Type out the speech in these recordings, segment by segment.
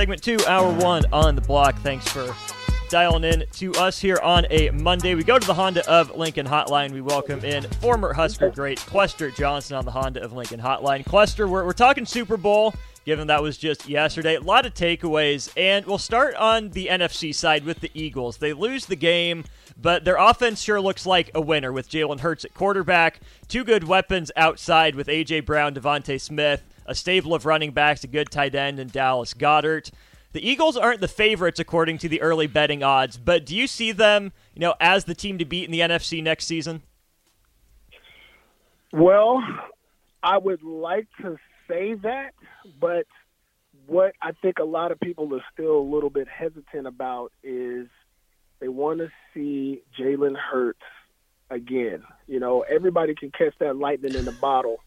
Segment two, hour one on the block. Thanks for dialing in to us here on a Monday. We go to the Honda of Lincoln hotline. We welcome in former Husker great Clester Johnson on the Honda of Lincoln hotline. Clester, we're, we're talking Super Bowl, given that was just yesterday. A lot of takeaways, and we'll start on the NFC side with the Eagles. They lose the game, but their offense sure looks like a winner with Jalen Hurts at quarterback, two good weapons outside with A.J. Brown, DeVonta Smith, a stable of running backs, a good tight end, and Dallas Goedert. The Eagles aren't the favorites according to the early betting odds, but do you see them, you know, as the team to beat in the NFC next season? Well, I would like to say that, but what I think a lot of people are still a little bit hesitant about is they want to see Jalen Hurts again. You know, everybody can catch that lightning in the bottle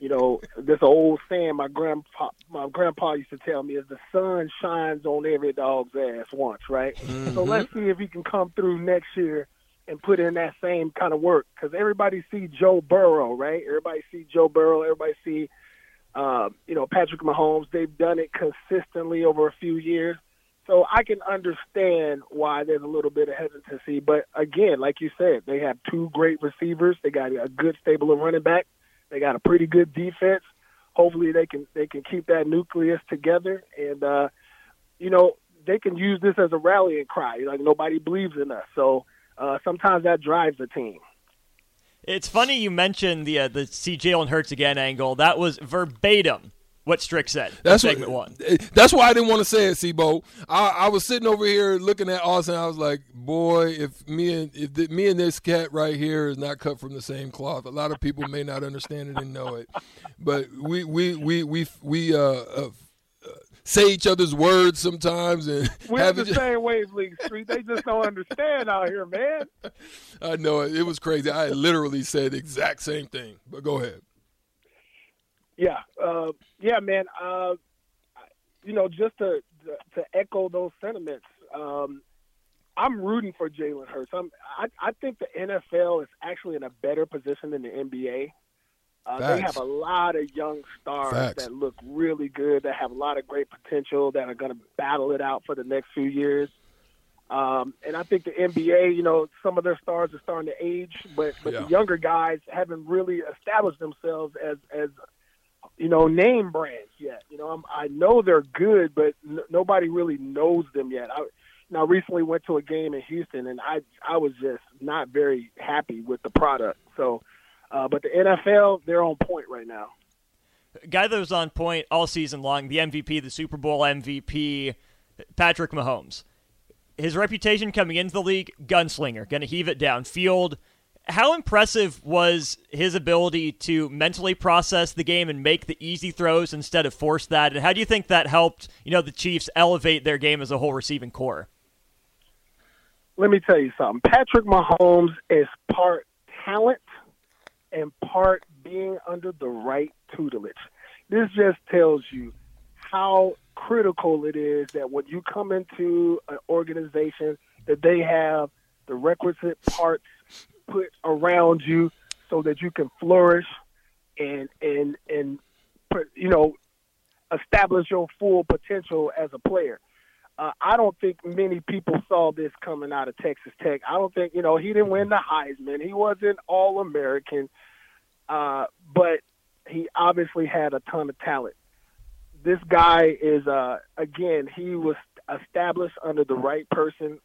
you know, this old saying my grandpa my grandpa used to tell me is the sun shines on every dog's ass once, right? Mm-hmm. So let's see if he can come through next year and put in that same kind of work because everybody see Joe Burrow, right? Everybody see Joe Burrow. Everybody see, uh, you know, Patrick Mahomes. They've done it consistently over a few years. So I can understand why there's a little bit of hesitancy. But again, like you said, they have two great receivers. They got a good stable of running back. They got a pretty good defense. Hopefully, they can they can keep that nucleus together, and uh, you know they can use this as a rallying cry. Like nobody believes in us, so uh, sometimes that drives the team. It's funny you mentioned the uh, the see Jalen Hurts again angle. That was verbatim what Strick said. That's segment what, one. That's why I didn't want to say it, Sebo. I, I, was sitting over here looking at Austin. I was like, boy, if me and if the, me and this cat right here is not cut from the same cloth, a lot of people may not understand it and know it. But we we we we we uh, uh say each other's words sometimes and we're have the it, same wavelength street they just don't understand out here man i know it, it was crazy i literally said the exact same thing but go ahead yeah, uh, yeah, man. Uh, you know, just to to echo those sentiments, um, I'm rooting for Jalen Hurts. I'm, I, I think the NFL is actually in a better position than the NBA. Uh, they have a lot of young stars Facts. that look really good, that have a lot of great potential, that are going to battle it out for the next few years. Um, and I think the NBA, you know, some of their stars are starting to age, but but yeah. the younger guys haven't really established themselves as as you know, name brands yet. You know, I'm, I know they're good, but n- nobody really knows them yet. I, now, recently went to a game in Houston, and I I was just not very happy with the product. So, uh, but the NFL, they're on point right now. guy that was on point all season long, the MVP, the Super Bowl MVP, Patrick Mahomes. His reputation coming into the league, gunslinger, going to heave it downfield how impressive was his ability to mentally process the game and make the easy throws instead of force that? And how do you think that helped, you know, the Chiefs elevate their game as a whole receiving corps? Let me tell you something. Patrick Mahomes is part talent and part being under the right tutelage. This just tells you how critical it is that when you come into an organization that they have the requisite parts put around you so that you can flourish and and and you know establish your full potential as a player. Uh, I don't think many people saw this coming out of Texas Tech. I don't think you know he didn't win the Heisman. He wasn't All American, uh, but he obviously had a ton of talent. This guy is uh, again he was established under the right person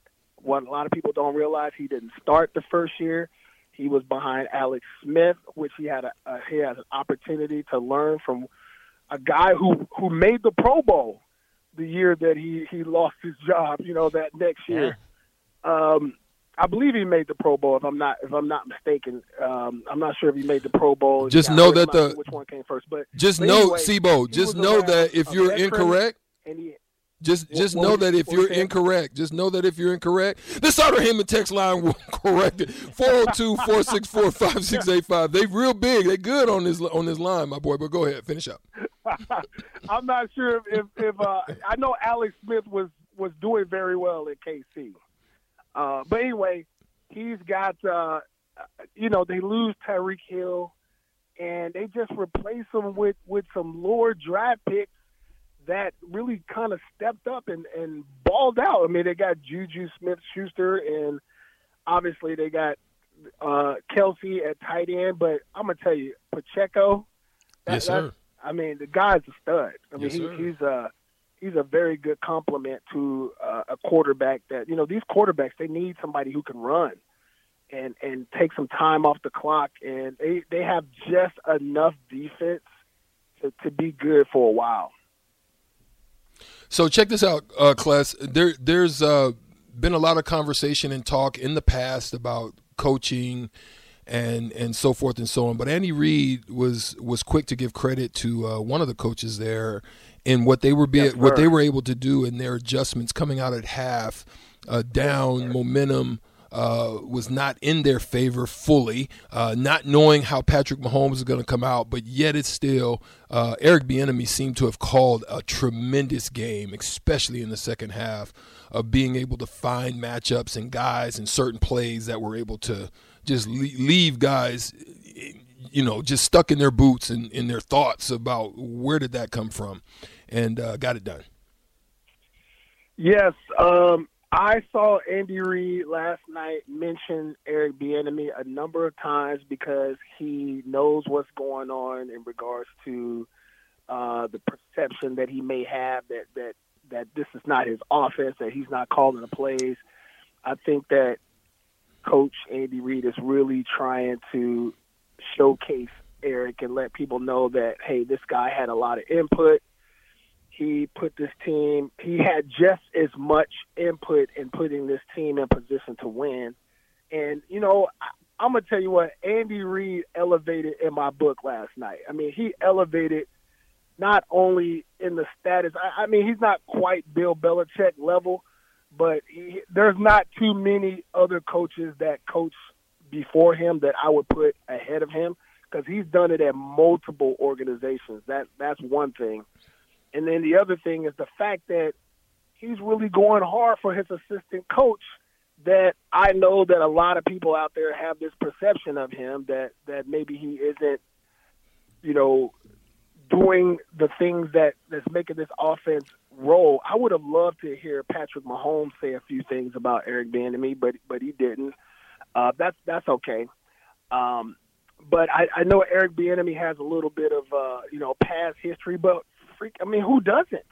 what a lot of people don't realize, he didn't start the first year. He was behind Alex Smith, which he had a, a he had an opportunity to learn from a guy who who made the Pro Bowl the year that he he lost his job. You know that next year. Yeah. Um, I believe he made the Pro Bowl. If I'm not if I'm not mistaken, um, I'm not sure if he made the Pro Bowl. Just know that the which one came first, but just but know, anyway, Sebo. Just know that if you're incorrect, and he just just know that if you're incorrect, just know that if you're incorrect, the Sutter Heyman text line will correct it. 402-464-5685. They real big. They good on this on this line, my boy. But go ahead, finish up. I'm not sure if if, if uh, I know Alex Smith was was doing very well at KC. Uh, but anyway, he's got uh, you know they lose Tyreek Hill, and they just replace him with with some lower draft picks that really kind of stepped up and, and balled out. I mean, they got Juju Smith Schuster, and obviously they got uh, Kelce at tight end. But I'm gonna tell you, Pacheco. That, yes, sir. I mean, the guy's a stud. I mean, yes, he, he's a he's a very good complement to uh, a quarterback. That you know, these quarterbacks they need somebody who can run and and take some time off the clock, and they they have just enough defense to to be good for a while. So check this out, uh, Kless. There, there's uh, been a lot of conversation and talk in the past about coaching and and so forth and so on. But Andy Reid was was quick to give credit to uh, one of the coaches there in what they were be, yes, what they were able to do in their adjustments coming out at half, uh, down momentum uh, was not in their favor fully, uh, not knowing how Patrick Mahomes is going to come out, but yet it's still uh, Eric Bieniemy seemed to have called a tremendous game, especially in the second half, of being able to find matchups and guys and certain plays that were able to just leave guys you know, just stuck in their boots and in their thoughts about where did that come from, and uh, got it done. Yes, um, I saw Andy Reid last night mention Eric Bieniemy a number of times because he knows what's going on in regards to uh, the perception that he may have that that that this is not his offense, that he's not calling the plays. I think that Coach Andy Reid is really trying to showcase Eric and let people know that hey, this guy had a lot of input he put this team, he had just as much input in putting this team in position to win. And, you know, I, I'm going to tell you what, Andy Reid elevated in my book last night. I mean, he elevated not only in the status, I, I mean, he's not quite Bill Belichick level, but he, there's not too many other coaches that coach before him that I would put ahead of him because he's done it at multiple organizations. That that's one thing. And then the other thing is the fact that he's really going hard for his assistant coach that I know that a lot of people out there have this perception of him that that maybe he isn't you know doing the things that that's making this offense roll. I would have loved to hear Patrick Mahomes say a few things about Eric Bieniemy, but but he didn't. Uh, that's that's okay. Um, but I, I know Eric Bieniemy has a little bit of uh, you know past history, but freak. I mean, who doesn't?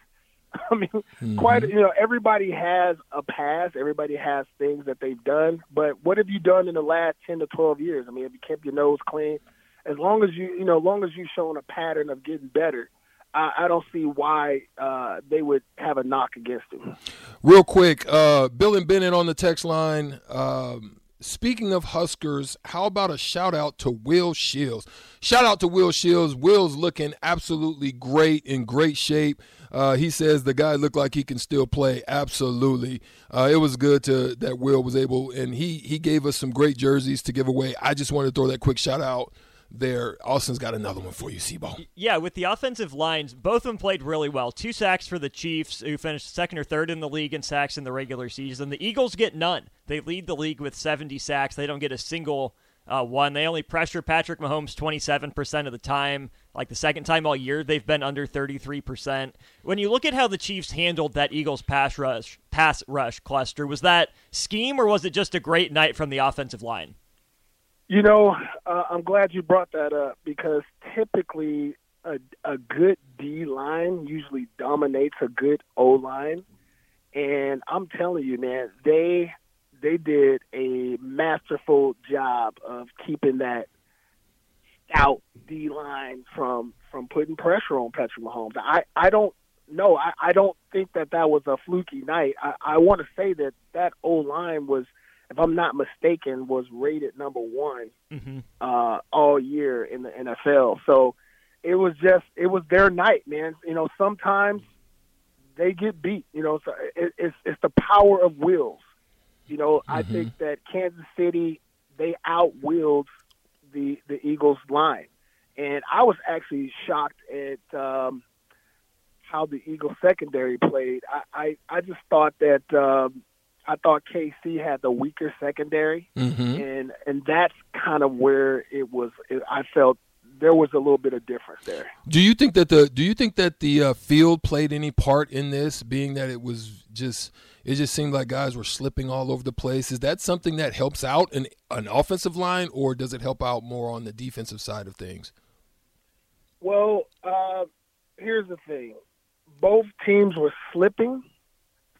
I mean, mm-hmm. quite you know, everybody has a past. Everybody has things that they've done. But what have you done in the last ten to twelve years? I mean, have you kept your nose clean? As long as you you know, as long as you've shown a pattern of getting better, I, I don't see why uh, they would have a knock against him. Real quick, uh, Bill and Bennett on the text line. Um, Speaking of Huskers, how about a shout out to Will Shields? Shout out to Will Shields. Will's looking absolutely great, in great shape. Uh, he says the guy looked like he can still play. Absolutely, uh, it was good to that Will was able, and he he gave us some great jerseys to give away. I just wanted to throw that quick shout out there. Austin's got another one for you, Sebo. Yeah, with the offensive lines, both of them played really well. Two sacks for the Chiefs, who finished second or third in the league in sacks in the regular season. The Eagles get none. They lead the league with 70 sacks. They don't get a single uh, one. They only pressure Patrick Mahomes 27% of the time. Like the second time all year, they've been under 33%. When you look at how the Chiefs handled that Eagles pass rush, pass rush cluster, was that scheme or was it just a great night from the offensive line? You know, uh, I'm glad you brought that up because typically a, a good D line usually dominates a good O line, and I'm telling you, man, they they did a masterful job of keeping that out D line from from putting pressure on Patrick Mahomes. I I don't know. I, I don't think that that was a fluky night. I, I want to say that that O line was if I'm not mistaken, was rated number one mm-hmm. uh, all year in the NFL. So it was just it was their night, man. You know, sometimes they get beat. You know, so it, it's it's the power of wills. You know, mm-hmm. I think that Kansas City they outwilled the the Eagles line, and I was actually shocked at um, how the Eagles secondary played. I I, I just thought that. Um, I thought KC had the weaker secondary, mm-hmm. and and that's kind of where it was. It, I felt there was a little bit of difference there. Do you think that the Do you think that the uh, field played any part in this, being that it was just it just seemed like guys were slipping all over the place? Is that something that helps out an an offensive line, or does it help out more on the defensive side of things? Well, uh, here's the thing: both teams were slipping,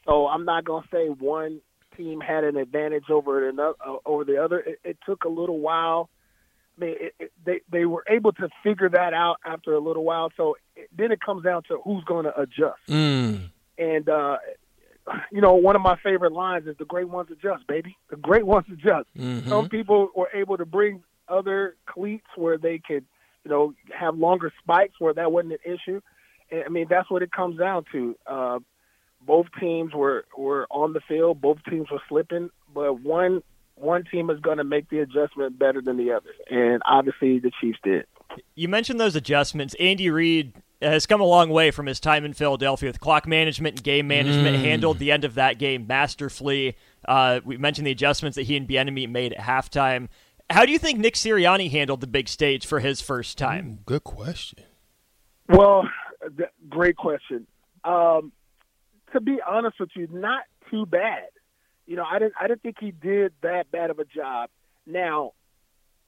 so I'm not gonna say one team had an advantage over another uh, over the other. It, it took a little while. I mean, it, it, they they were able to figure that out after a little while. So it, then it comes down to who's going to adjust. Mm. And uh, you know, one of my favorite lines is "the great ones adjust, baby. The great ones adjust." Mm-hmm. Some people were able to bring other cleats where they could, you know, have longer spikes where that wasn't an issue. And, I mean, that's what it comes down to. Uh, both teams were were on the field. Both teams were slipping, but one one team is going to make the adjustment better than the other, and obviously the Chiefs did. You mentioned those adjustments. Andy Reid has come a long way from his time in Philadelphia with clock management and game management. Mm. Handled the end of that game masterfully. Uh, we mentioned the adjustments that he and Bieniemy made at halftime. How do you think Nick Sirianni handled the big stage for his first time? Ooh, good question. Well, th- great question. Um, to be honest with you, not too bad. You know, I didn't I didn't think he did that bad of a job. Now,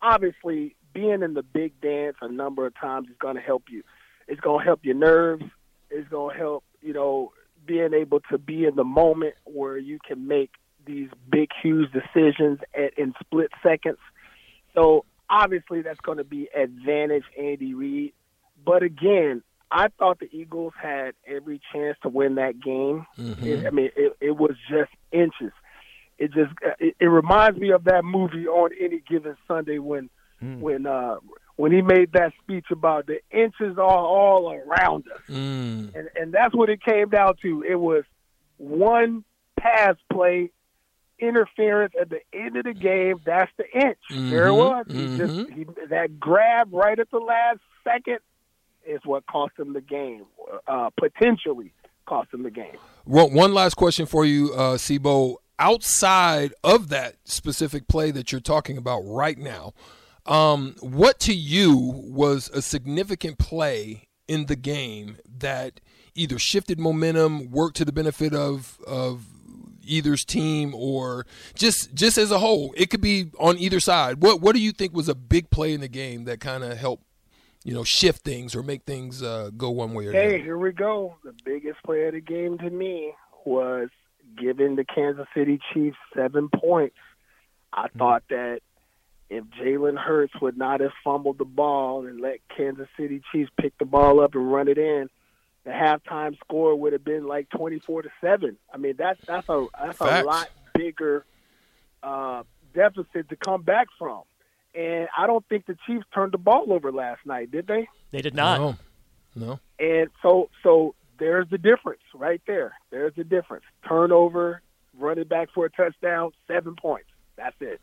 obviously, being in the big dance a number of times is going to help you. It's going to help your nerves. It's going to help, you know, being able to be in the moment where you can make these big, huge decisions at, in split seconds. So obviously, that's going to be advantage Andy Reid. But again, I thought the Eagles had every chance to win that game. Mm-hmm. It, I mean, it, it was just inches. It just it, it reminds me of that movie on any given Sunday when Mm. when uh when he made that speech about the inches are all around us. Mm. And and that's what it came down to. It was one pass play interference at the end of the game. That's the inch. There it was. He just mhm. he, that grab right at the last second is what cost him the game. Uh, potentially cost him the game. One one last question for you, uh, Sibo. Outside of that specific play that you're talking about right now, um, what to you was a significant play in the game that either shifted momentum, worked to the benefit of of either's team, or just just as a whole? It could be on either side. What what do you think was a big play in the game that kind of helped, you know, shift things or make things uh, go one way or the other. Hey, here we go. The biggest play of the game to me was giving the Kansas City Chiefs seven points. I thought that if Jalen Hurts would not have fumbled the ball and let Kansas City Chiefs pick the ball up and run it in, the halftime score would have been like twenty-four to seven. I mean, that's that's a that's Facts. a lot bigger uh, deficit to come back from. And I don't think the Chiefs turned the ball over last night, did they? They did not. No, no. And so so there's the difference right there. There's the difference. Turnover, running back for a touchdown, seven points. That's it.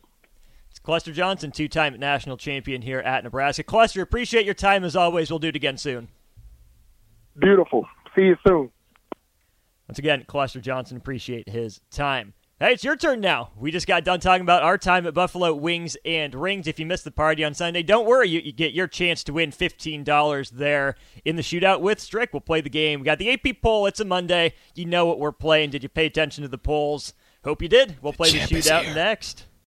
It's Clester Johnson, two-time national champion here at Nebraska. Clester, appreciate your time as always. We'll do it again soon. Beautiful. See you soon. Once again, Clester Johnson, appreciate his time. Hey, it's your turn now. We just got done talking about our time at Buffalo Wings and Rings. If you missed the party on Sunday, don't worry. You, you get your chance to win $15 there in the shootout with Strick. We'll play the game. We got the AP poll. It's a Monday. You know what we're playing. Did you pay attention to the polls? Hope you did. We'll play the, is shootout next.